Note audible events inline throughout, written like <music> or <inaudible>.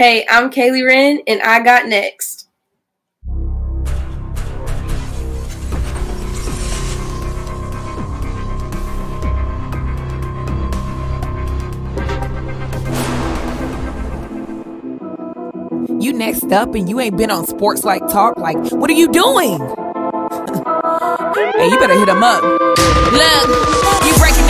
Hey, I'm Kaylee Wrenn, and I got next. You next up and you ain't been on Sports Life Talk. Like, what are you doing? <laughs> hey, you better hit him up. Look, you breaking next and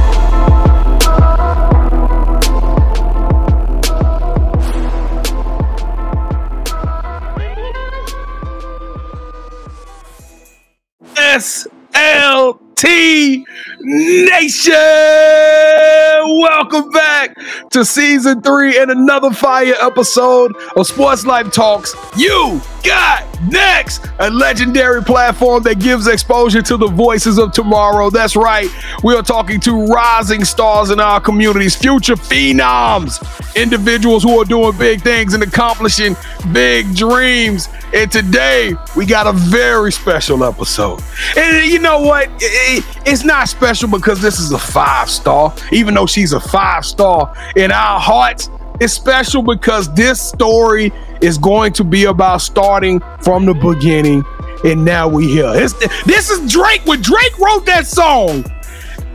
SLT Nation! Welcome back to season three and another fire episode of Sports Life Talks. You got next a legendary platform that gives exposure to the voices of tomorrow. That's right, we are talking to rising stars in our communities, future phenoms, individuals who are doing big things and accomplishing big dreams. And today we got a very special episode. And you know what? It- it's not special because this is a five star, even though she's a five star in our hearts. It's special because this story is going to be about starting from the beginning, and now we here. It's, this is Drake. When Drake wrote that song,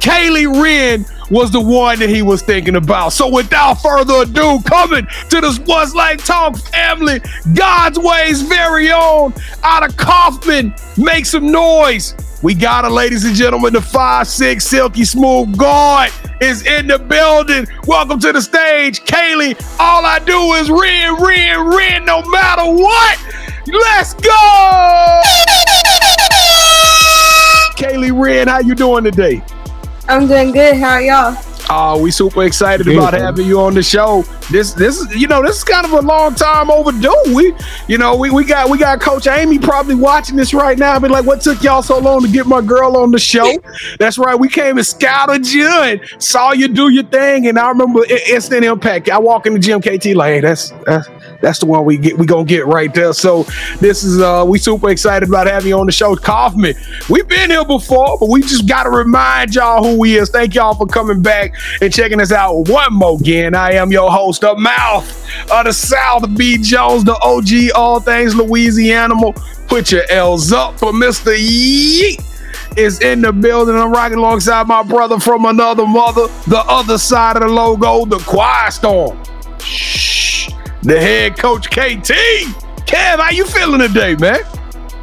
Kaylee Wrenn was the one that he was thinking about. So without further ado, coming to this Sports Life Talk family, God's Way's very own, out of Kaufman, make some noise. We got it, ladies and gentlemen, the five six silky smooth guard is in the building. Welcome to the stage, Kaylee. All I do is rin, rin, rin, no matter what. Let's go! Kaylee Wrenn, how you doing today? I'm doing good. How are y'all? Oh, we super excited about having you on the show. This this is you know this is kind of a long time overdue. We you know we, we got we got Coach Amy probably watching this right now. Be like, what took y'all so long to get my girl on the show? <laughs> That's right. We came and scouted you and saw you do your thing. And I remember instant impact. I walk in the gym, KT like, hey, that's that's that's the one we get we gonna get right there. So this is uh we super excited about having you on the show, Kaufman. We've been here before, but we just gotta remind y'all who we is. Thank y'all for coming back and checking us out one more again. I am your host, the mouth of the South, B. Jones, the OG, all things Louisiana. Put your L's up for Mr. Yeet is in the building. I'm rocking alongside my brother from another mother, the other side of the logo, the Quiet Storm. Shh. The head coach KT. Kev, how you feeling today, man?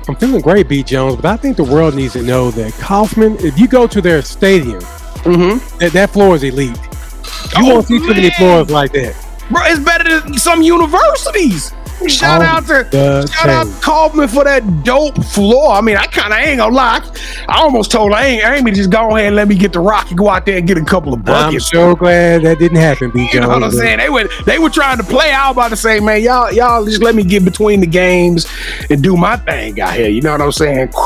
I'm feeling great, B. Jones, but I think the world needs to know that Kaufman, if you go to their stadium, Mm-hmm. that, that floor is elite. You Oh, won't see too many floors like that. Bro, it's better than some universities. Shout Oh, out to shout out to Kaufman for that dope floor. I mean, I kind of ain't gonna lie. I almost told Amy, Amy just go ahead and let me get the rock and go out there and get a couple of buckets. I'm so glad that didn't happen, B. <laughs> You know what I'm saying? They were they were trying to play. I was about to say, man, y'all y'all just let me get between the games and do my thing out here. You know what I'm saying? <laughs>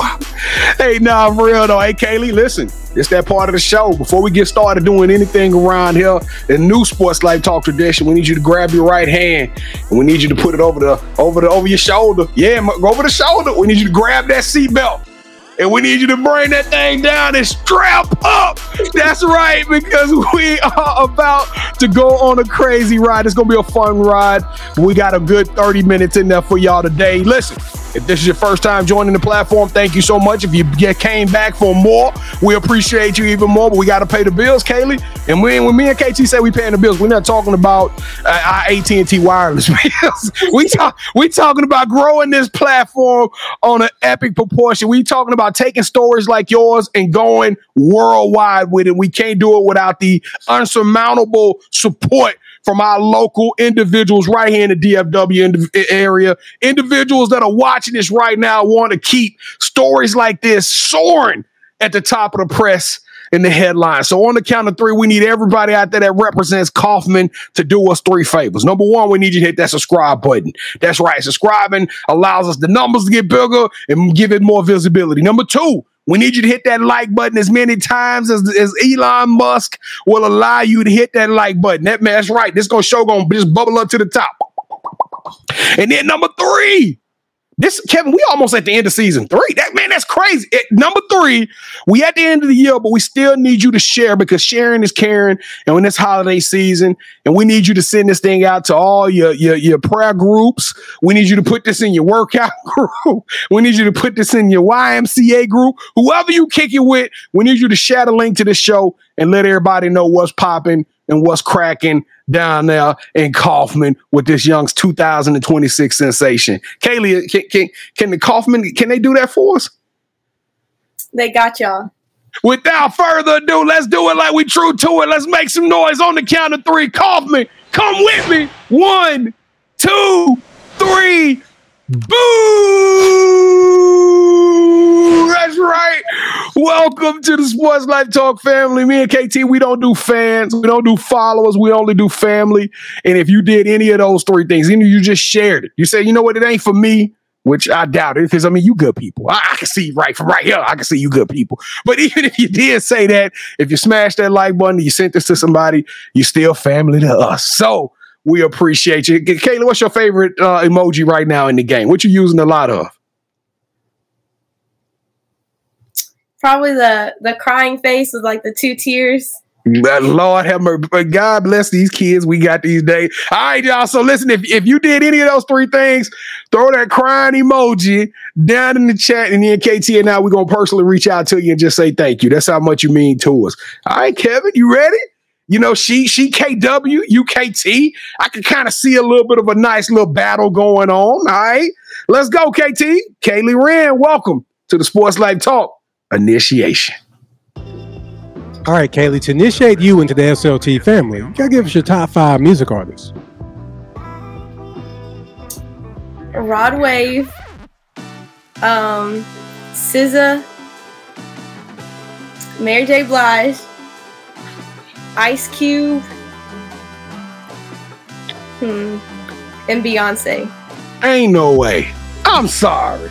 Hey, nah, for real though. Hey, Kaylee, listen, it's that part of the show. Before we get started doing anything around here, the new sports life talk tradition. We need you to grab your right hand and we need you to put it over the over the over your shoulder. Yeah, over the shoulder. We need you to grab that seatbelt. And we need you to bring that thing down and strap up. That's right, because we are about to go on a crazy ride. It's gonna be a fun ride. We got a good 30 minutes in there for y'all today. Listen, if this is your first time joining the platform, thank you so much. If you get came back for more, we appreciate you even more. But we got to pay the bills, Kaylee. And when, when me and KT say we paying the bills, we're not talking about uh, our AT and T wireless <laughs> bills. we talk we talking about growing this platform on an epic proportion. We talking about taking stories like yours and going worldwide with it. We can't do it without the unsurmountable support from our local individuals right here in the DFW area. Individuals that are watching this right now want to keep stories like this soaring at the top of the press in the headline. So on the count of three, we need everybody out there that represents Kaufman to do us three favors. Number one, we need you to hit that subscribe button. That's right. Subscribing allows us the numbers to get bigger and give it more visibility. Number two, We need you to hit that like button as many times as, as Elon Musk will allow you to hit that like button. That man, that's right. This gonna show gonna just bubble up to the top. And then number three, this Kevin, we almost at the end of season three. That man, that's crazy. Number three, we at the end of the year, but we still need you to share because sharing is caring. And when it's holiday season, and we need you to send this thing out to all your your, your prayer groups. We need you to put this in your workout <laughs> group. We need you to put this in your YMCA group. Whoever you kick it with, we need you to share the link to the show and let everybody know what's popping and what's cracking down there in Kaufman with this young's 2026 sensation. Kaylee, can, can, can the Kaufman, can they do that for us? They got y'all. Without further ado, let's do it like we true to it. Let's make some noise on the count of three. Kaufman, come with me. One, two, three. Boo! That's right. Welcome to the Sports Life Talk family. Me and KT, we don't do fans, we don't do followers, we only do family. And if you did any of those three things, you just shared it, you say, you know what, it ain't for me, which I doubt it, because I mean, you good people. I, I can see right from right here, I can see you good people. But <laughs> even if you did say that, if you smashed that like button, you sent this to somebody, you still family to us. So we appreciate you. Kayla, what's your favorite uh, emoji right now in the game? What you using a lot of? Probably the the crying face with like the two tears. Lord have mercy. But God bless these kids we got these days. All right, y'all. So listen, if, if you did any of those three things, throw that crying emoji down in the chat. And then KT and I, we're gonna personally reach out to you and just say thank you. That's how much you mean to us. All right, Kevin, you ready? You know, she she KW, UKT. I can kind of see a little bit of a nice little battle going on. All right. Let's go, KT. Kaylee Wrenn, welcome to the Sports Life Talk initiation. All right, Kaylee, to initiate you into the SLT family, you gotta give us your top five music artists. Rod Wave, um, SZA, Mary J. Blige, Ice Cube, hmm, and Beyonce. Ain't no way. I'm sorry.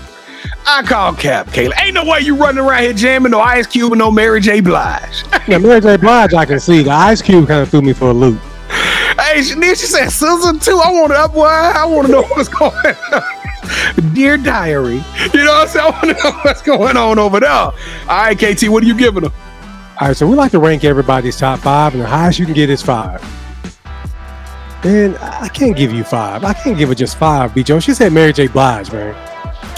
I call Cap, Kayla. Ain't no way you running around here jamming no Ice Cube and no Mary J. Blige. <laughs> Yeah, Mary J. Blige, I can see. The Ice Cube kind of threw me for a loop. hey, she, then she said SZA too. I want to up. I want to know what's going on. <laughs> Dear Diary. You know what I'm saying? I want to know what's going on over there. All right, KT, what are you giving her? All right, so we like to rank everybody's top five, and the highest you can get is five. And I can't give you five. I can't give her just five, B. Joe. She said Mary J. Blige, man.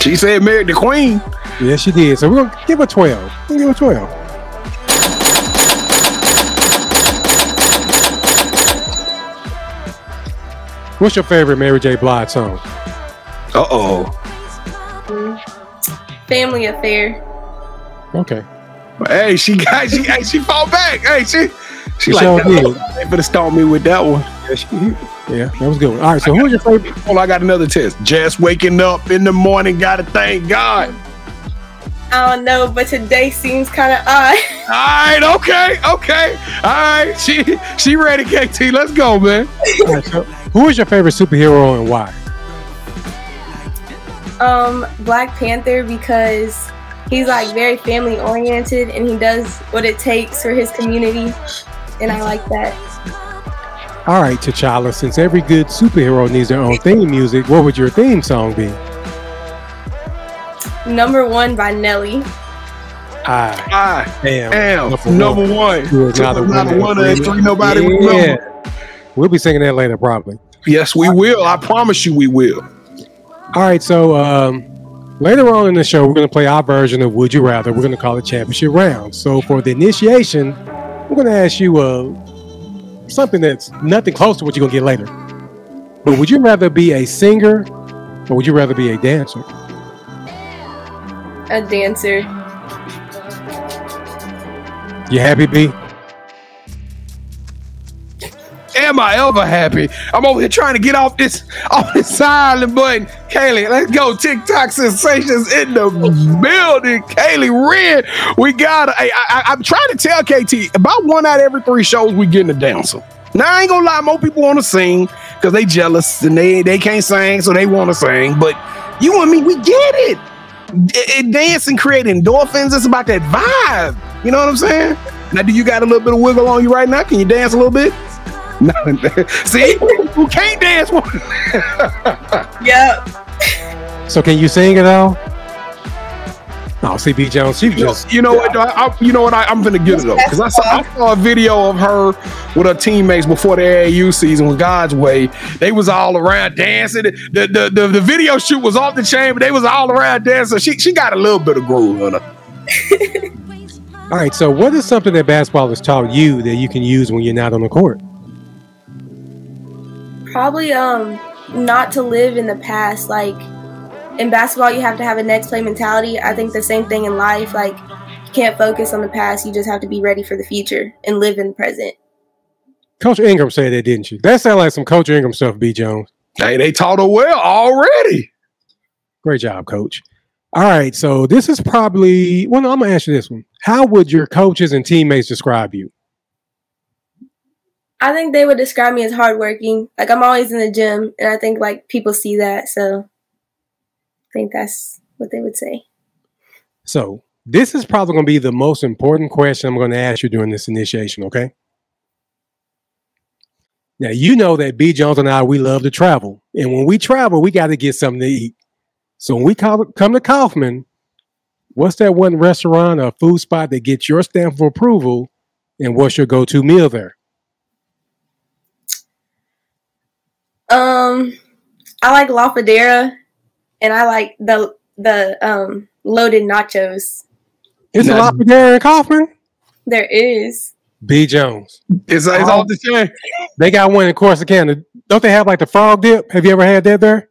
She said married the queen. Yes, she did. So we're gonna give her twelve. We're gonna give her twelve. What's your favorite Mary J. Blige song? Uh oh. Family Affair. Okay. Hey, she got she hey, she fought back. Hey, she she She like sure that. did. They better stomp me with that one. Yeah, she- yeah, that was good. All right, so who's your favorite? Hold on, I got another test. Just waking up in the morning, gotta thank God. I don't know, but today seems kind of odd. All right, okay, okay. All right, she she ready, KT. Let's go, man. All right, so who is your favorite superhero and why? um, Black Panther because he's like very family oriented and he does what it takes for his community, and I like that. All right, T'Challa. Since every good superhero needs their own theme music, what would your theme song be? Number one by Nelly. I I am am number, one. Two is not a Not a winner. winner, three nobody yeah. remember. We'll be singing that later, probably. Yes, we will. I promise you, we will. All right, so um, later on in the show, we're going to play our version of Would You Rather. We're going to call it Championship Round. So for the initiation, we're going to ask you uh, something that's nothing close to what you're going to get later. But would you rather be a singer or would you rather be a dancer? A dancer. You happy, B? Am I ever happy? I'm over here trying to get off this off this silent button. Kaylee, let's go. TikTok sensations in the building. Kaylee Wrenn, we got. I, I, I'm trying to tell KT about one out of every three shows we get getting a dancer. Now I ain't gonna lie, more people want to sing because they jealous and they they can't sing, so they want to sing. But you and me, we get it. it, it dance and create endorphins. It's about that vibe. You know what I'm saying? Now, do you got a little bit of wiggle on you right now? Can you dance a little bit? No, see, who can't dance? <laughs> Yep. So can you sing it all? No, CB Jones, she You know, just you know what? though? I, I- you know what? I, I'm gonna get it though because I saw, I saw a video of her with her teammates before the AAU season with God's Way. They was all around dancing. The the, the, the video shoot was off the chain, but they was all around dancing. She she got a little bit of groove on her. <laughs> all right. So what is something that basketball has taught you that you can use when you're not on the court? Probably um not to live in the past. Like in basketball, you have to have a next play mentality. I think the same thing in life. Like you can't focus on the past. You just have to be ready for the future and live in the present. Coach Ingram said that, didn't you? That sounded like some Coach Ingram stuff, B Jones. Hey, they taught her well already. Great job, Coach. All right, so this is probably well. No, I'm gonna ask you this one. How would your coaches and teammates describe you? I think they would describe me as hardworking. Like I'm always in the gym, and I think like people see that. So I think that's what they would say. So this is probably going to be the most important question I'm going to ask you during this initiation. Okay. Now you know that B Jones and I we love to travel, and when we travel, we got to get something to eat. So when we come to Kaufman, what's that one restaurant or food spot that gets your stamp of approval, and what's your go-to meal there? Um, I like La Pradera, and I like the the um loaded nachos. It's a Now- lot there in Kaufman. There is. B Jones. It's, it's off the chain. They got one in Corsicana. Don't they have like the frog dip? Have you ever had that there?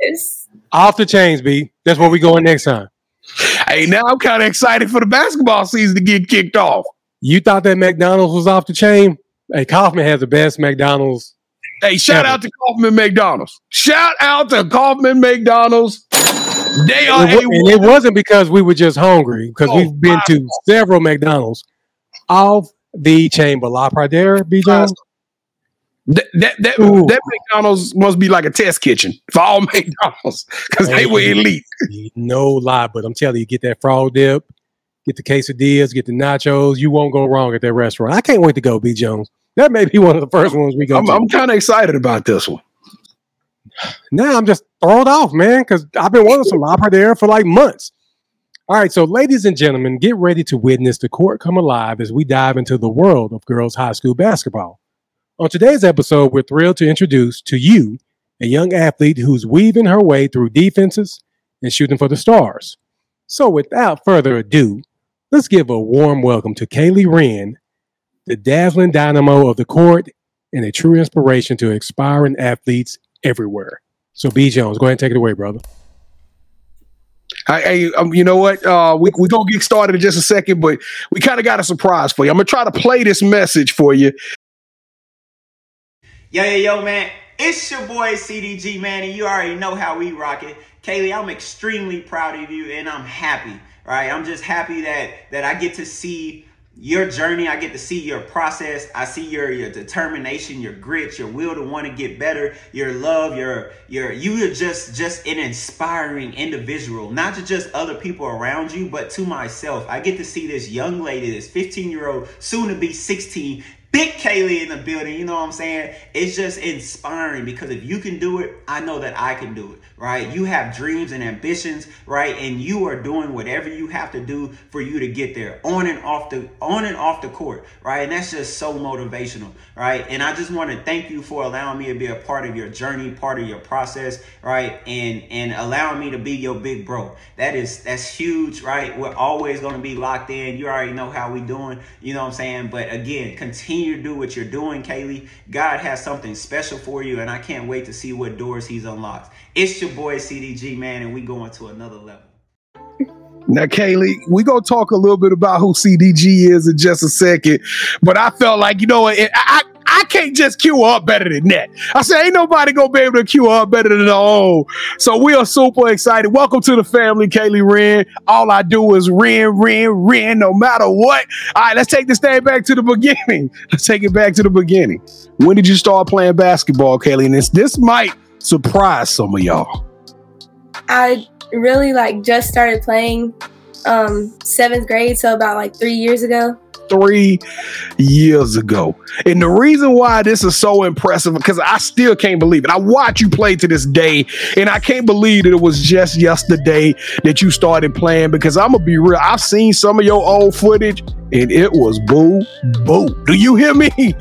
It's Off the chains, B. That's where we going next time. Hey, now I'm kind of excited for the basketball season to get kicked off. You thought that McDonald's was off the chain? Hey, Kaufman has the best McDonald's. Hey, shout out to Kaufman McDonald's. Shout out to Kaufman McDonald's. They are It wa- and it wasn't because we were just hungry, because Oh, we've been to several McDonald's off the chain. But La Pradera, B. Jones, that that that, Ooh. that McDonald's must be like a test kitchen for all <laughs> McDonald's because they were elite. no lie, but I'm telling you, get that frog dip, get the quesadillas, get the nachos. You won't go wrong at that restaurant. I can't wait to go, B. Jones. That may be one of the first ones we go I'm. I'm kind of excited about this one. now I'm just thrown off, man, because I've been wanting some opera there for like months. All right, so ladies and gentlemen, get ready to witness the court come alive as we dive into the world of girls high school basketball. On today's episode, we're thrilled to introduce to you a young athlete who's weaving her way through defenses and shooting for the stars. So, without further ado, let's give a warm welcome to Kaylee Wrenn, the dazzling dynamo of the court and a true inspiration to aspiring athletes everywhere. So, B. Jones, go ahead and take it away, brother. Hey, hey, um, you know what? Uh, we we gonna get started in just a second, but we kind of got a surprise for you. I'm gonna try to play this message for you. Yo, yo, yo, man. It's your boy CDG, man, and you already know how we rock it. Kaylee, I'm extremely proud of you, and I'm happy, right? I'm just happy that that I get to see your journey. I get to see your process. I see your your determination, your grit, your will to want to get better, your love, your your you are just just an inspiring individual, not to just other people around you, but to myself. I get to see this young lady, this 15 year old, soon to be 16, Big Kaylee in the building, you know what I'm saying? It's just inspiring because if you can do it, I know that I can do it, right? You have dreams and ambitions, right? And you are doing whatever you have to do for you to get there on and off the on and off the court, right? And that's just so motivational, right? And I just want to thank you for allowing me to be a part of your journey, part of your process, right? And and allowing me to be your big bro. That is that's huge, right? We're always going to be locked in. You already know how we doing, you know what I'm saying? But again, continue to do what you're doing, Kaylee. God has something special for you, and I can't wait to see what doors He's unlocked. It's your boy CDG, man, and we going to another level. Now, Kaylee, we gonna talk a little bit about who CDG is in just a second, but I felt like you know I, I can't just cue up better than that. I said ain't nobody gonna be able to cue up better than the old. So we are super excited. Welcome to the family, Kaylee Wrenn. All I do is Wren, Wren, Wren, no matter what. All right, let's take this thing back to the beginning. <laughs> Let's take it back to the beginning. When did you start playing basketball, Kaylee? And this this might surprise some of y'all. I really like just started playing um seventh grade, so about like three years ago. Three years ago. And the reason why this is so impressive, because I still can't believe it. I watch you play to this day, and I can't believe that it was just yesterday that you started playing. Because I'm gonna be real, I've seen some of your old footage, and it was boo boo. Do you hear me? <laughs>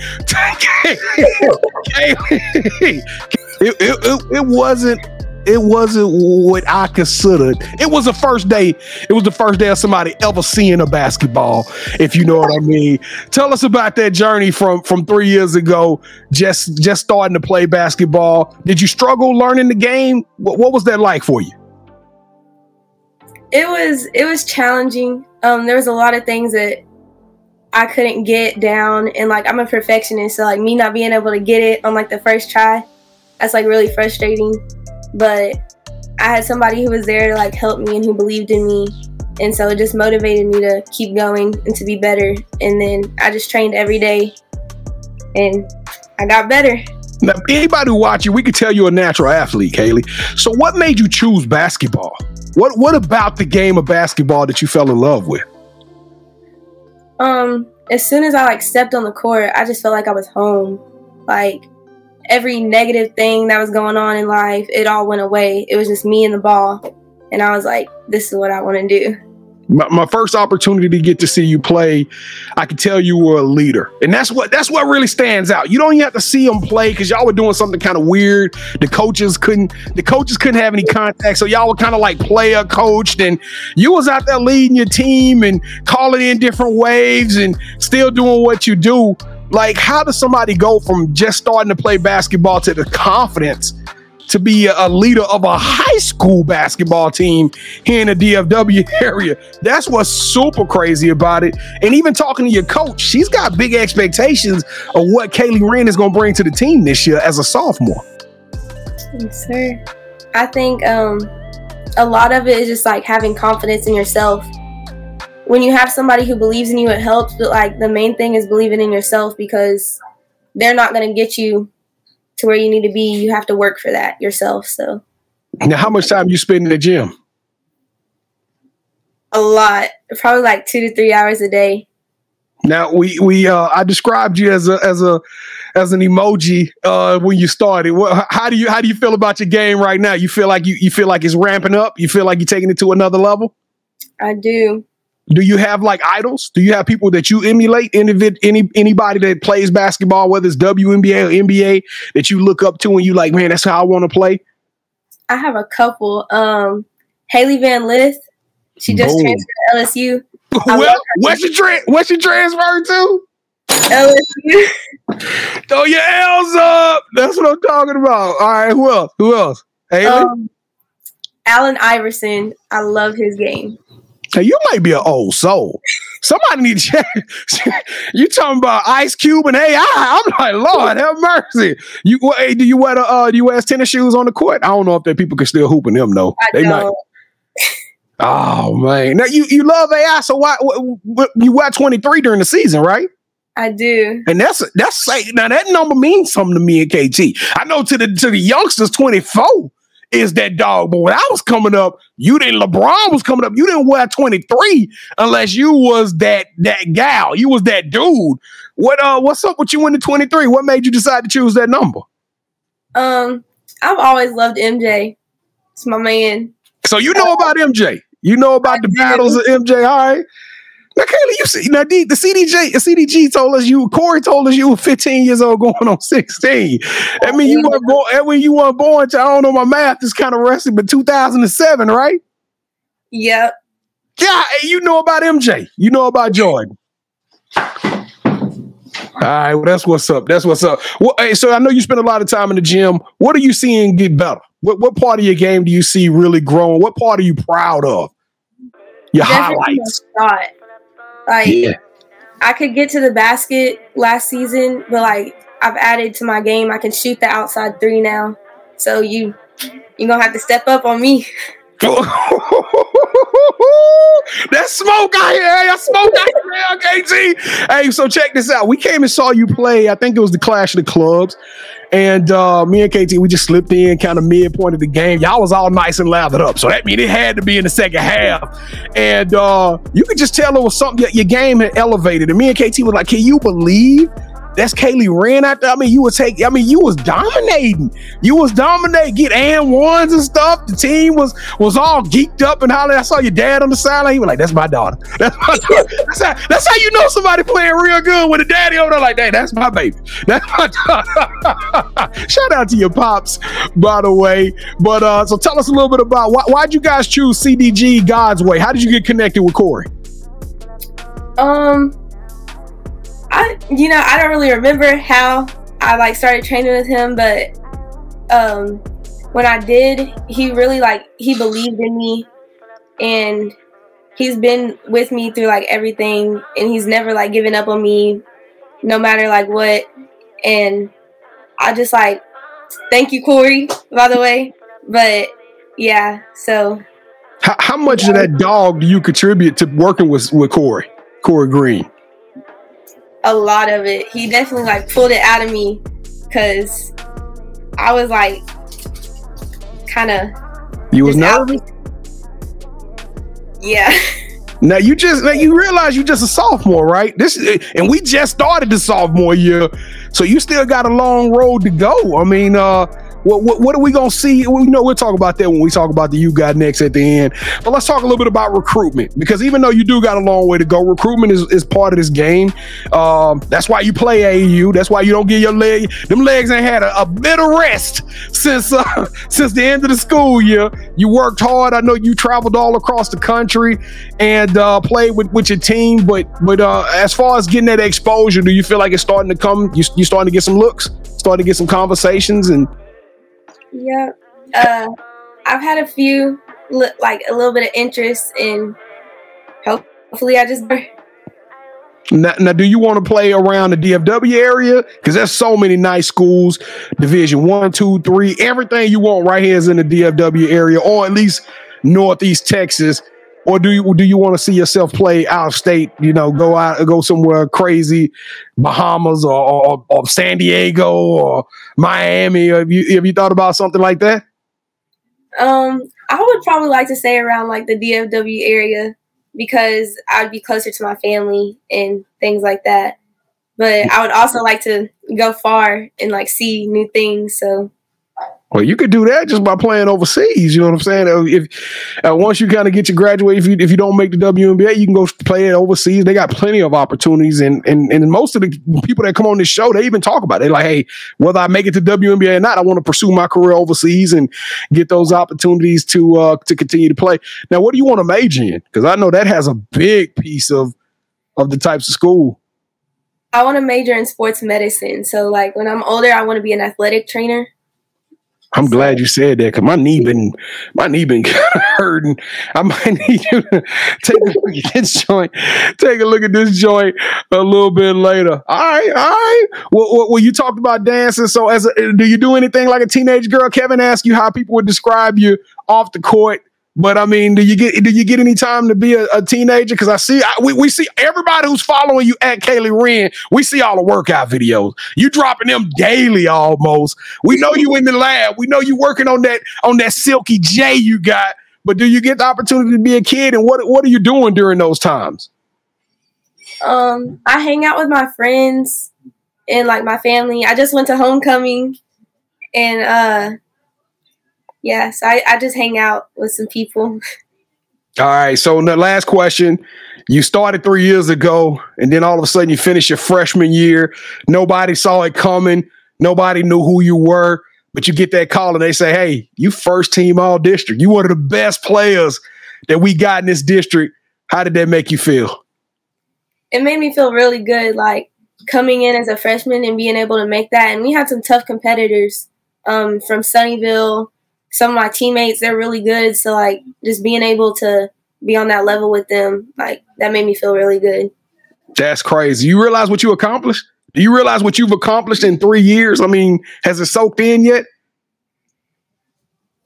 <laughs> it, it, it, it wasn't it wasn't what I considered. It was the first day. It was the first day of somebody ever seeing a basketball, if you know what I mean. Tell us about that journey from from three years ago, just just starting to play basketball. Did you struggle learning the game? What, what was that like for you? It was it was challenging. Um, there was a lot of things that I couldn't get down, and like I'm a perfectionist, so like me not being able to get it on like the first try, that's like really frustrating but I had somebody who was there to like help me and who believed in me. And so it just motivated me to keep going and to be better. And then I just trained every day and I got better. Now, anybody who watch you, we could tell you're a natural athlete, Kaylee. So what made you choose basketball? What what about the game of basketball that you fell in love with? Um, as soon as I like stepped on the court, I just felt like I was home. Like every negative thing that was going on in life, it all went away. It was just me and the ball. And I was like, this is what I want to do. My, my, first opportunity to get to see you play, I could tell you were a leader, and that's what that's what really stands out. You don't even have to see them play because y'all were doing something kind of weird. The coaches couldn't the coaches couldn't have any contact, so y'all were kind of like player coached, and you was out there leading your team and calling in different waves and still doing what you do. Like, how does somebody go from just starting to play basketball to the confidence to be a, leader of a high school basketball team here in the DFW <laughs> area? That's what's super crazy about it. And even talking to your coach, she's got big expectations of what Kaylee Wrenn is going to bring to the team this year as a sophomore. Yes, sir. I think um, a lot of it is just like having confidence in yourself when you have somebody who believes in you, it helps. But like the main thing is believing in yourself because they're not going to get you to where you need to be. You have to work for that yourself. So, now how much time you spend in the gym? A lot, probably like two to three hours a day. Now we we uh, I described you as a as a as an emoji uh, when you started. What, how do you how do you feel about your game right now? You feel like you you feel like it's ramping up. You feel like you're taking it to another level. I do do you have like idols? Do you have people that you emulate? Any any anybody that plays basketball, whether it's WNBA or NBA, that you look up to and you like, man, that's how I want to play? I have a couple. Um, Hailey Van Lith, she just Boom. transferred to LSU. well, what's your tra- what's your transfer to? LSU. <laughs> Throw your L's up. That's what I'm talking about. All right, who else? Who else? Hailey. Um, Allen Iverson. I love his game. Now you might be an old soul. Somebody need to check. <laughs> you talking about Ice Cube and AI? I'm like, Lord have mercy. You hey, do you wear the, uh, do you wear tennis shoes on the court? I don't know if that people can still hoop in them though. I they don't. <laughs> Oh man! Now you you love AI, so why, you wear 23 during the season, right? I do. And that's that's now that number means something to me and KT. I know to the to the youngsters 24 is that dog. But when I was coming up, you didn't. LeBron was coming up. You didn't wear twenty three unless you was that that gal. You was that dude. What uh? What's up with you in the twenty three? What made you decide to choose that number? Um, I've always loved MJ. It's my man. So you know about MJ. You know about I the do. battles of MJ. All right. Now, Kaylee, you see, now the, the CDJ, the CDG told us you, Corey told us you were 15 years old going on 16. I mean, you weren't born, when you weren't born to, I don't know, my math is kind of rusty, but 2007, right? Yep. Yeah, you know about MJ. You know about Jordan. All right, well, that's what's up. That's what's up. Well, hey, so I know you spend a lot of time in the gym. What are you seeing get better? What what part of your game do you see really growing? What part are you proud of? Your Definitely highlights. Like yeah. I could get to the basket last season, but like I've added to my game. I can shoot the outside three now. So you you gonna have to step up on me. <laughs> That's smoke out here. Hey, smoke out here, KT. Hey, so check this out. We came and saw you play. I think it was the Clash of the Clubs. And uh, me and KT, we just slipped in kind of midpoint of the game. Y'all was all nice and lathered up. So that means it had to be in the second half. And uh, you could just tell it was something, your game had elevated. And me and KT was like, can you believe that's Kaylee ran out there. I mean, you was take. I mean, you was dominating. You was dominating. Get and ones and stuff. The team was was all geeked up and hollering. I saw your dad on the sideline. He was like, "That's my daughter. <laughs> That's my daughter. that's, how, that's how you know somebody playing real good with a daddy over there like that. That's my baby. <laughs> That's my daughter." <laughs> Shout out to your pops, by the way. But uh, so tell us a little bit about why why'd you guys choose CDG God's Way? How did you get connected with Corey? Um I you know I don't really remember how I like started training with him, but um, when I did, he really like he believed in me, and he's been with me through like everything, and he's never like given up on me, no matter like what. And I just like thank you, Corey, by the way. But yeah, so how, how much of that dog do you contribute to working with with Corey, Corey Green? A lot of it. He definitely like pulled it out of me because I was like kind of. You was nervous. Yeah. <laughs> Now you just now you realize you just a sophomore, right? This and we just started the sophomore year, so you still got a long road to go. I mean, uh, what, what, what are we going to see? We know we'll talk about that when we talk about the you got next at the end. But let's talk a little bit about recruitment because even though you do got a long way to go, recruitment is, is part of this game. Um, that's why you play AAU. That's why you don't get your leg. Them legs ain't had a, a bit of rest since uh, <laughs> since the end of the school year. You worked hard. I know you traveled all across the country and uh, played with, with your team. But but uh, as far as getting that exposure, do you feel like it's starting to come? You you starting to get some looks, starting to get some conversations, and yeah. Uh, I've had a few, like a little bit of interest in. Hopefully, I just. <laughs> Now, now, do you want to play around the DFW area? Because there's so many nice schools, Division One, Two, Three, everything you want right here is in the DFW area, or at least Northeast Texas or do you do you want to see yourself play out of state? You know, go out, go somewhere crazy, Bahamas or, or, or San Diego or Miami? Have you have you thought about something like that? Um, I would probably like to stay around like the DFW area because I'd be closer to my family and things like that. But I would also like to go far and like see new things. So well, you could do that just by playing overseas. You know what I'm saying? If uh, once you kind of get your graduate, if you if you don't make the WNBA, you can go play it overseas. They got plenty of opportunities, and and and most of the people that come on this show, they even talk about it. They're like, hey, whether I make it to WNBA or not, I want to pursue my career overseas and get those opportunities to uh to continue to play. Now, what do you want to major in? Because I know that has a big piece of of the types of school. I want to major in sports medicine. So, like when I'm older, I want to be an athletic trainer. I'm glad you said that because my knee been my knee been <laughs> hurting. I might need you to take a look at this joint. Take a look at this joint a little bit later. All right, all right. Well, well, you talked about dancing. So, as a, do you do anything like a teenage girl? Kevin asked you how people would describe you off the court but I mean, do you get do you get any time to be a, a teenager? Because I see I, we, we see everybody who's following you at Kaylee Wrenn. We see all the workout videos. You dropping them daily almost. We know you in the lab. We know you working on that on that silky J you got. But do you get the opportunity to be a kid? And what what are you doing during those times? Um, I hang out with my friends and like my family. I just went to homecoming, and uh yeah, so I, I just hang out with some people. All right. So the last question. You started three years ago, and then all of a sudden you finished your freshman year. Nobody saw it coming. Nobody knew who you were, but you get that call and they say, Hey, you first team all district. You one of the best players that we got in this district. How did that make you feel? It made me feel really good, like coming in as a freshman and being able to make that. And we had some tough competitors um, from Sunnyvale, some of my teammates, they're really good. So like just being able to be on that level with them, like that made me feel really good. That's crazy. You realize what you accomplished? Do you realize what you've accomplished in three years? I mean, has it soaked in yet?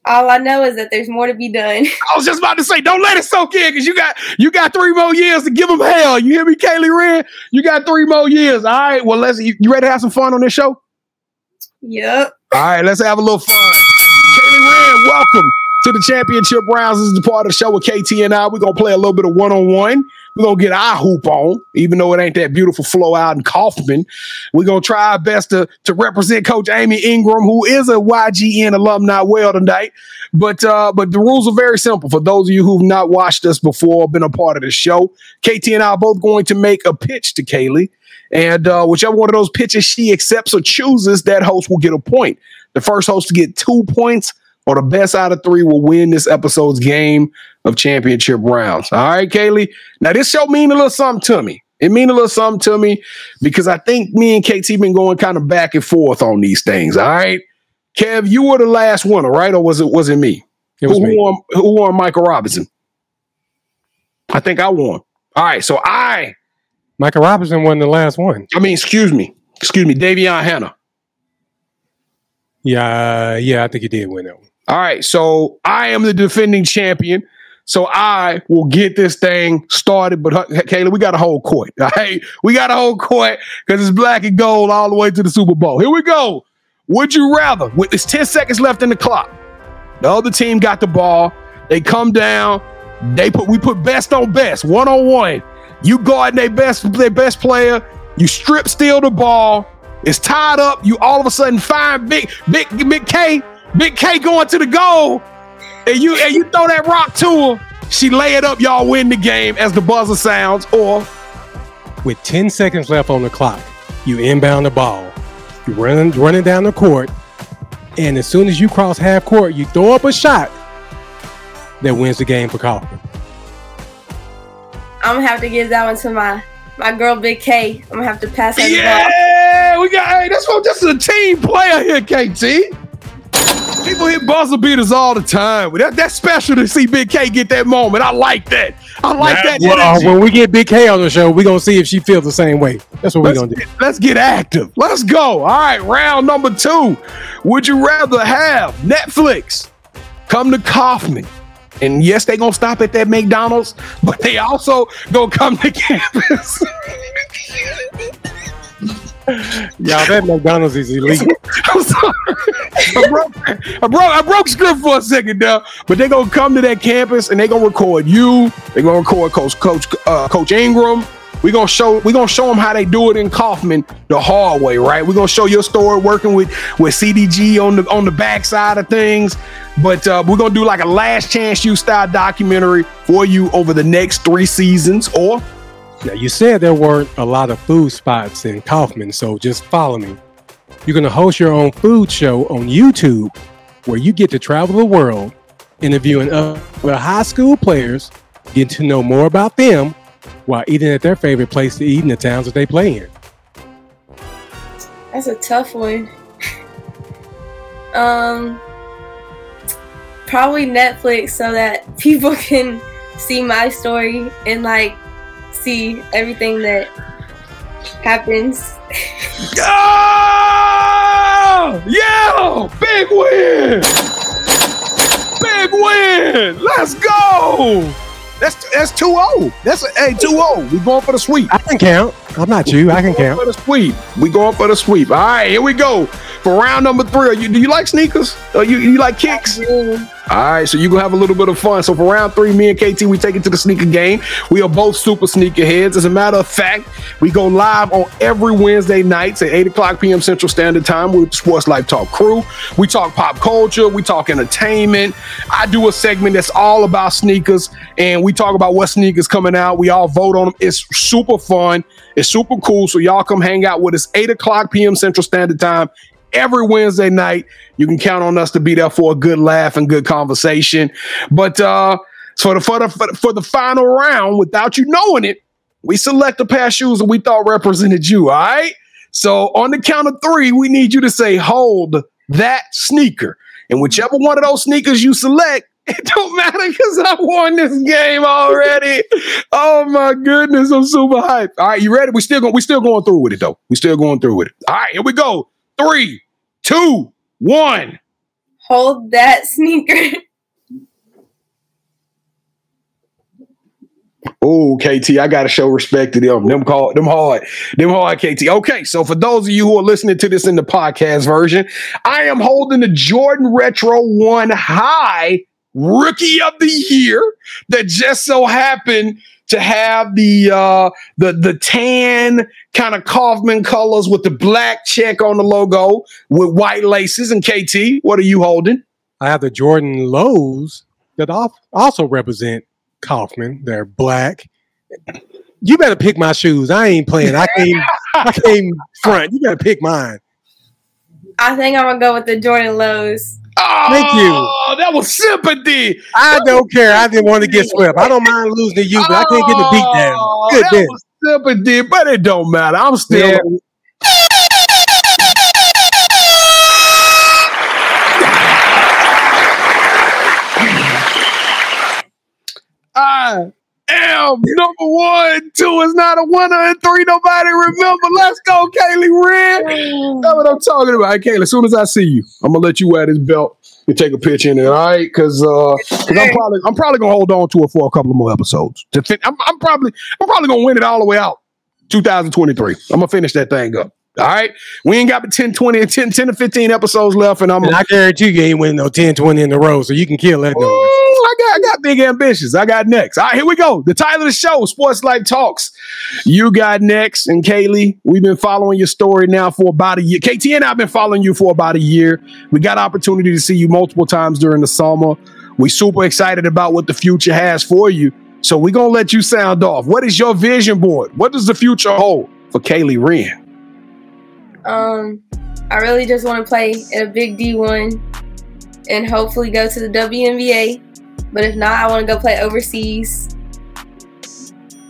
All I know is that there's more to be done. <laughs> I was just about to say, don't let it soak in because you got you got three more years to give them hell. You hear me, Kaylee Wrenn? You got three more years. All right. Well, let's. You, you ready to have some fun on this show? Yep. All right, let's have a little fun. Welcome to the championship rounds. This is the part of the show with KT and I. We're gonna play a little bit of one on one. We're gonna get our hoop on, even though it ain't that beautiful flow out in Kaufman. We're gonna try our best to, to represent Coach Amy Ingram, who is a YGN alumni, well tonight. But uh, but the rules are very simple. For those of you who've not watched us before, been a part of the show, KT and I are both going to make a pitch to Kaylee. And uh, whichever one of those pitches she accepts or chooses, that host will get a point. The first host to get two points or the best out of three will win this episode's game of championship rounds. All right, Kaylee. Now this show mean a little something to me. It mean a little something to me because I think me and KT been going kind of back and forth on these things. All right, Kev, you were the last one, right? Or was it was it me? It was who me. won? Who won? Michael Robinson. I think I won. All right, so I, Michael Robinson won the last one. I mean, excuse me, excuse me, Davion Hannah. Yeah, yeah, I think he did win that one. All right, so I am the defending champion. So I will get this thing started. But Kayla, we got a whole court. <laughs> All right, we got a whole court because it's black and gold all the way to the Super Bowl. Here we go. Would you rather? With it's 10 seconds left in the clock. The other team got the ball. They come down. They put we put best on best, one on one. You guard their best, their best player. You strip steal the ball. It's tied up. You all of a sudden find big, big, big K, big K going to the goal, and you and you throw that rock to her. She lay it up. Y'all win the game as the buzzer sounds. Or With 10 seconds left on the clock, you inbound the ball. You running running down the court, and as soon as you cross half court, you throw up a shot that wins the game for Kaufman. I'm gonna have to give that one to my my girl Big K. I'm gonna have to pass her the ball. yeah, we got. Hey, that's what. This is a team player here, KT. People hit buzzer beaters all the time. That, that's special to see Big K get that moment. I like that. I like that. Well, uh, energy. when we get Big K on the show, we're gonna see if she feels the same way. That's what we're gonna do. let's get active. Let's go. All right, round number two. Would you rather have Netflix come to Kaufman? And yes, they gonna stop at that McDonald's, but they also gonna come to <laughs> campus. Y'all, that McDonald's is elite. <laughs> I'm sorry. I broke, I broke, I broke script for a second now, but they're gonna come to that campus and they're gonna record you. They're gonna record Coach Coach uh, Coach Ingram. We gonna show we gonna show them how they do it in Kaufman the hard way, right? We're gonna show your story working with with CDG on the on the backside of things. But uh, we're gonna do like a Last Chance U style documentary for you over the next three seasons, or Now, you said there weren't a lot of food spots in Kaufman, so just follow me. You're going to host your own food show on YouTube where you get to travel the world, interviewing other high school players, getting to know more about them while eating at their favorite place to eat in the towns that they play in. That's a tough one. <laughs> um, probably Netflix so that people <laughs> can see my story and like see everything that happens. Oh! Yeah! Big win! Big win! Let's go! That's that's 2-0. That's a hey 2-0. We going for the sweep. I can count. I'm not you. I can count. for the sweep. We going for the sweep. All right, here we go. For round number three. Are you, do you like sneakers? Or you, you like kicks? All right, so you gonna have a little bit of fun. So for round three, me and KT, we take it to the sneaker game. We are both super sneaker heads. As a matter of fact, we go live on every Wednesday nights at 8 o'clock p.m. Central Standard Time with Sports Life Talk crew. We talk pop culture, we talk entertainment. I do a segment that's all about sneakers, and we talk about what sneakers coming out. We all vote on them. It's super fun. It's super cool. So y'all come hang out with us 8 o'clock p.m. Central Standard Time every Wednesday night. You can count on us to be there for a good laugh and good conversation. But uh for the for the for the, final round, without you knowing it, we select a pair of shoes that we thought represented you. All right. So on the count of three, we need you to say, hold that sneaker. And whichever one of those sneakers you select, <laughs> it don't matter because I won this game already. <laughs> oh my goodness, I'm super hyped. All right, you ready? We still going we still going through with it though. We still going through with it. All right, here we go. Three, two, one. hold that sneaker. Oh, KT, I gotta show respect to them. Them call them hard. Them hard, KT. Okay, so for those of you who are listening to this in the podcast version, I am holding the Jordan Retro One High Rookie of the Year that just so happened to have the uh the the tan kind of Kaufman colors with the black check on the logo with white laces. And KT, what are you holding? I have the Jordan lows that also represent Kaufman. They're black. You better pick my shoes. I ain't playing. I came. <laughs> I came front. You better pick mine. I think I'm gonna go with the Jordan lows. Oh, Thank you. Oh, that was sympathy. I don't care. I didn't want to get swept. I don't mind losing to you, but I can't get the beat down. Oh, Good that then. was sympathy, but it don't matter. I'm still. Yeah. I <laughs> ah. Am number one. Two is not a winner, and three nobody remember. Let's go, Kaylee Wrenn. That's what I'm talking about. Hey, Kaylee, as soon as I see you, I'm gonna let you wear this belt and take a picture in it. All right, because uh, 'cause I'm probably I'm probably gonna hold on to it for a couple of more episodes. To fin- I'm, I'm probably I'm probably gonna win it all the way out. 2023. I'm gonna finish that thing up. All right, we ain't got but 10, 20, 10, 10 to 15 episodes left, and I'm And I guarantee you, you ain't winning no 10, 20 in a row, so you can kill that noise. I got, I got big ambitions. I got next. All right, here we go. The title of the show, Sports Life Talks. You got next. And Kaylee, we've been following your story now for about a year. KT and I've been following you for about a year. We got opportunity to see you multiple times during the summer. We super excited about what the future has for you. So we're gonna let you sound off. What is your vision board? What does the future hold for Kaylee Wrenn? Um, I really just want to play in a big D1 and hopefully go to the WNBA. But if not, I want to go play overseas.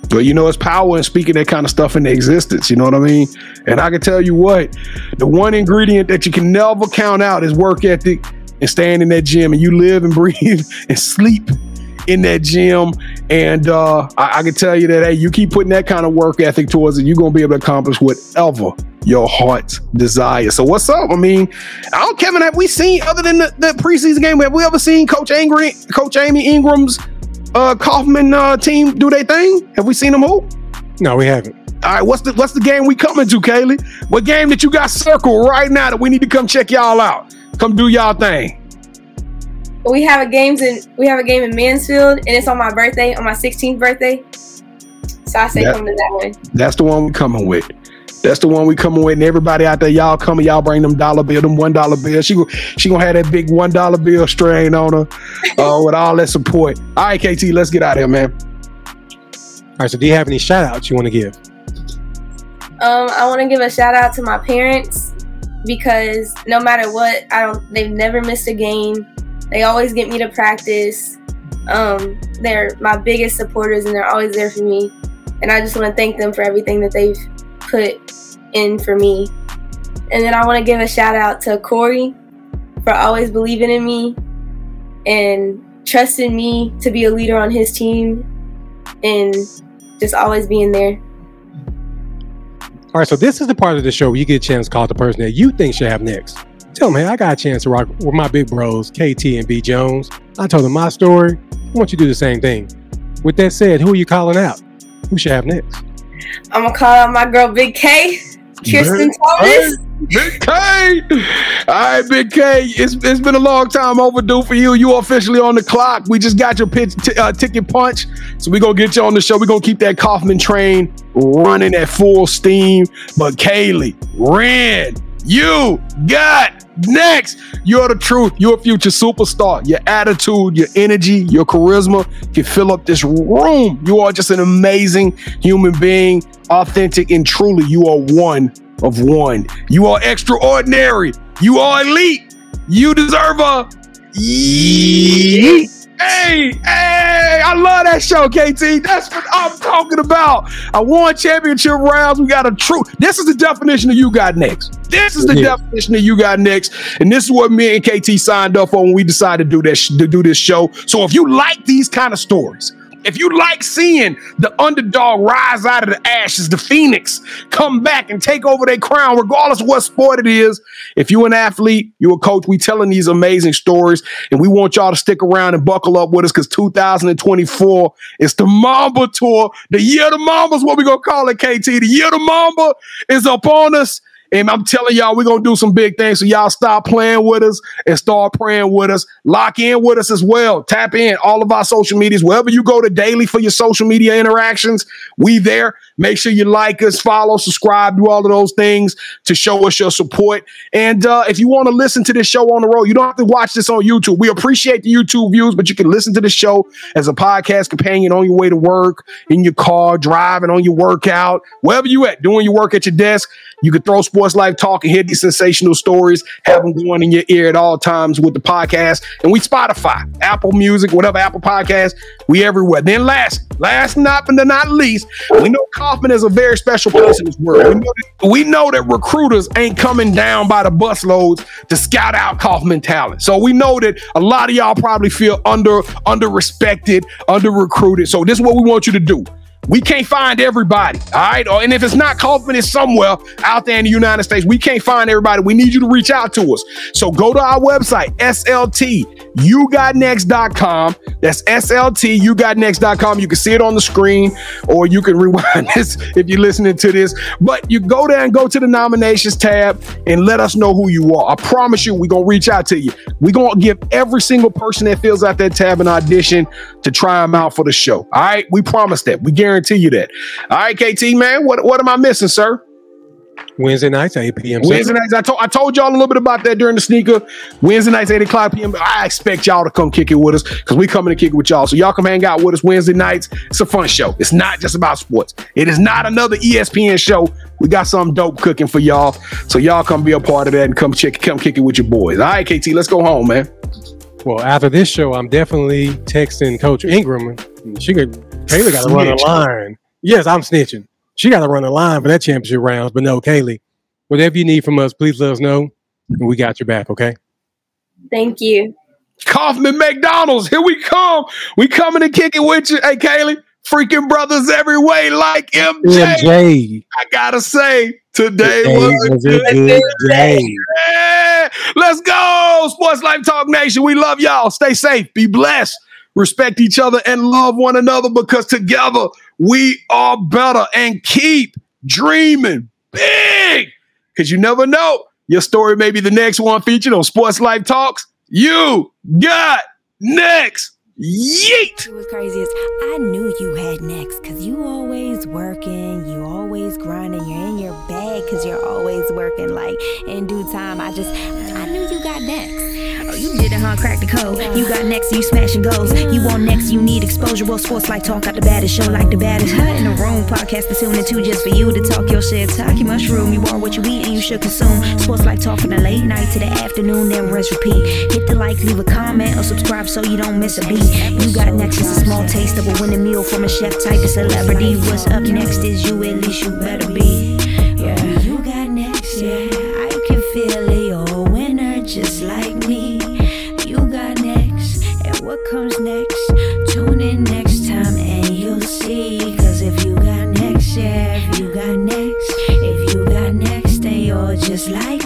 But you know, it's power in speaking that kind of stuff into existence. You know what I mean? And I can tell you what, the one ingredient that you can never count out is work ethic and staying in that gym. And you live and breathe <laughs> and sleep in that gym. And uh, I, I can tell you that, hey, you keep putting that kind of work ethic towards it, you're going to be able to accomplish whatever your heart desires. So what's up? I mean, I don't, Kevin, have we seen, other than the, the preseason game, have we ever seen Coach Angry, Coach Amy Ingram's uh, Kaufman uh, team do their thing? Have we seen them hoop? No, we haven't. All right, what's the what's the game we coming to, Kaylee? What game that you got circled right now that we need to come check y'all out? Come do y'all thing. We have a games in we have a game in Mansfield, and it's on my birthday, on my 16th birthday. So I say Yeah. come to that one. That's the one we're coming with. That's the one we coming with. And everybody out there, y'all coming, y'all bring them dollar bill, them one dollar bill. She she gonna have that big one dollar bill strain on her uh, <laughs> with all that support. All right, KT, let's get out of here, man. All right, so do you have any shout outs you want to give? Um, I want to give a shout out to my parents because no matter what, I don't. They've never missed a game. They always get me to practice. Um, they're my biggest supporters, and they're always there for me. And I just want to thank them for everything that they've put in for me. And then I want to give a shout out to Corey for always believing in me and trusting me to be a leader on his team, and just always being there. All right, so this is the part of the show where you get a chance to call the person that you think should have next. Tell them, hey, I got a chance to rock with my big bros, KT and B Jones. I told them my story. I want you to do the same thing. With that said, who are you calling out? Who should have next? I'm gonna call out my girl Big K, Kirsten Thomas. Big K. All right, Big K. It's, it's been a long time overdue for you. You officially on the clock. We just got your pitch, t- uh, ticket punch. So we're going to get you on the show. We're going to keep that Kaufman train running at full steam. But Kaylee, Ren, you got next. You're the truth. You're a future superstar. Your attitude, your energy, your charisma can fill up this room. You are just an amazing human being, authentic and truly. You are one of one. You are extraordinary. You are elite. You deserve a yeet. Hey, hey, I love that show, KT. That's what I'm talking about. I won championship rounds. We got a true. This is the definition of you got next. This is the Yeah. definition of you got next. And this is what me and KT signed up for when we decided to do this to do this show. So if you like these kind of stories, if you like seeing the underdog rise out of the ashes, the phoenix come back and take over their crown, regardless of what sport it is, if you're an athlete, you're a coach, we telling these amazing stories, and we want y'all to stick around and buckle up with us because 2024 is the Mamba Tour. The year of the Mamba is what we gonna call it, KT. The year of the Mamba is upon us. And I'm telling y'all, we're gonna do some big things. So y'all stop playing with us and start praying with us. Lock in with us as well. Tap in all of our social medias, wherever you go to daily for your social media interactions. We there. Make sure you like us, follow, subscribe, do all of those things to show us your support. And uh, if you want to listen to this show on the road, you don't have to watch this on YouTube. We appreciate the YouTube views, but you can listen to the show as a podcast companion on your way to work, in your car, driving, on your workout, wherever you at, doing your work at your desk. You can throw Sports Life Talk and hear these sensational stories, have them going in your ear at all times with the podcast. And we Spotify, Apple Music, whatever Apple Podcast, we everywhere. Then last, last not but not least, we know Kaufman is a very special place in this world. We know, that, we know that recruiters ain't coming down by the busloads to scout out Kaufman talent. So we know that a lot of y'all probably feel under under respected, under recruited. So this is what we want you to do. We can't find everybody, all right? And if it's not Kaufman, it's somewhere out there in the United States. We can't find everybody. We need you to reach out to us. So go to our website, sltugotnext.com. That's sltugotnext.com. You can see it on the screen, or you can rewind <laughs> this if you're listening to this. But you go there and go to the nominations tab and let us know who you are. I promise you, we're going to reach out to you. We're going to give every single person that fills out that tab an audition to try them out for the show. All right? We promise that. We guarantee guarantee you that. All right, KT, man, what, what am I missing, sir? Wednesday nights, 8 p.m. Wednesday nights. I told I told y'all a little bit about that during the sneaker. Wednesday nights, 8 o'clock p.m. I expect y'all to come kick it with us because we coming to kick it with y'all. So y'all come hang out with us Wednesday nights. It's a fun show. It's not just about sports. It is not another ESPN show. We got something dope cooking for y'all. So y'all come be a part of that and come check come kick it with your boys. All right, KT, let's go home, man. Well, after this show, I'm definitely texting Coach Ingram. She could Taylor got to run a line. Yes, I'm snitching. She got to run a line for that championship rounds. But no, Kaylee, whatever you need from us, please let us know, and we got your back. Okay. Thank you. Kaufman McDonald's, here we come. We coming to kick it with you. Hey, Kaylee, freaking brothers every way, like MJ. MJ. I gotta say, today, Today was, was a a good good day. Yeah. Let's go, Sports Life Talk Nation. We love y'all. Stay safe, be blessed, respect each other, and love one another because together we are better. And keep dreaming big because you never know. Your story may be the next one featured on Sports Life Talks. You got next. Yeet. It was crazy is I knew you had next cause you always working, you always grinding, you're in your bag cause you're always working. Like in due time, I just I knew you got next. Oh, you did it, huh? Crack the code. You got next, you smashing goals. You want next, you need exposure. Well, Sports Life Talk got the baddest show, like the baddest. Huh? In the room, podcast to tune into just for you to talk your shit. Talk your mushroom. You are what you eat and you should consume. Sports Life Talk from the late night to the afternoon, then rest repeat. Hit the like, leave a comment, or subscribe so you don't miss a beat. You got next it's a small taste of a winning meal from a chef type of celebrity. What's up next is you, at least you better be. Comes next? Tune in next time and you'll see. Cause if you got next, yeah, if you got next, if you got next, then you're just like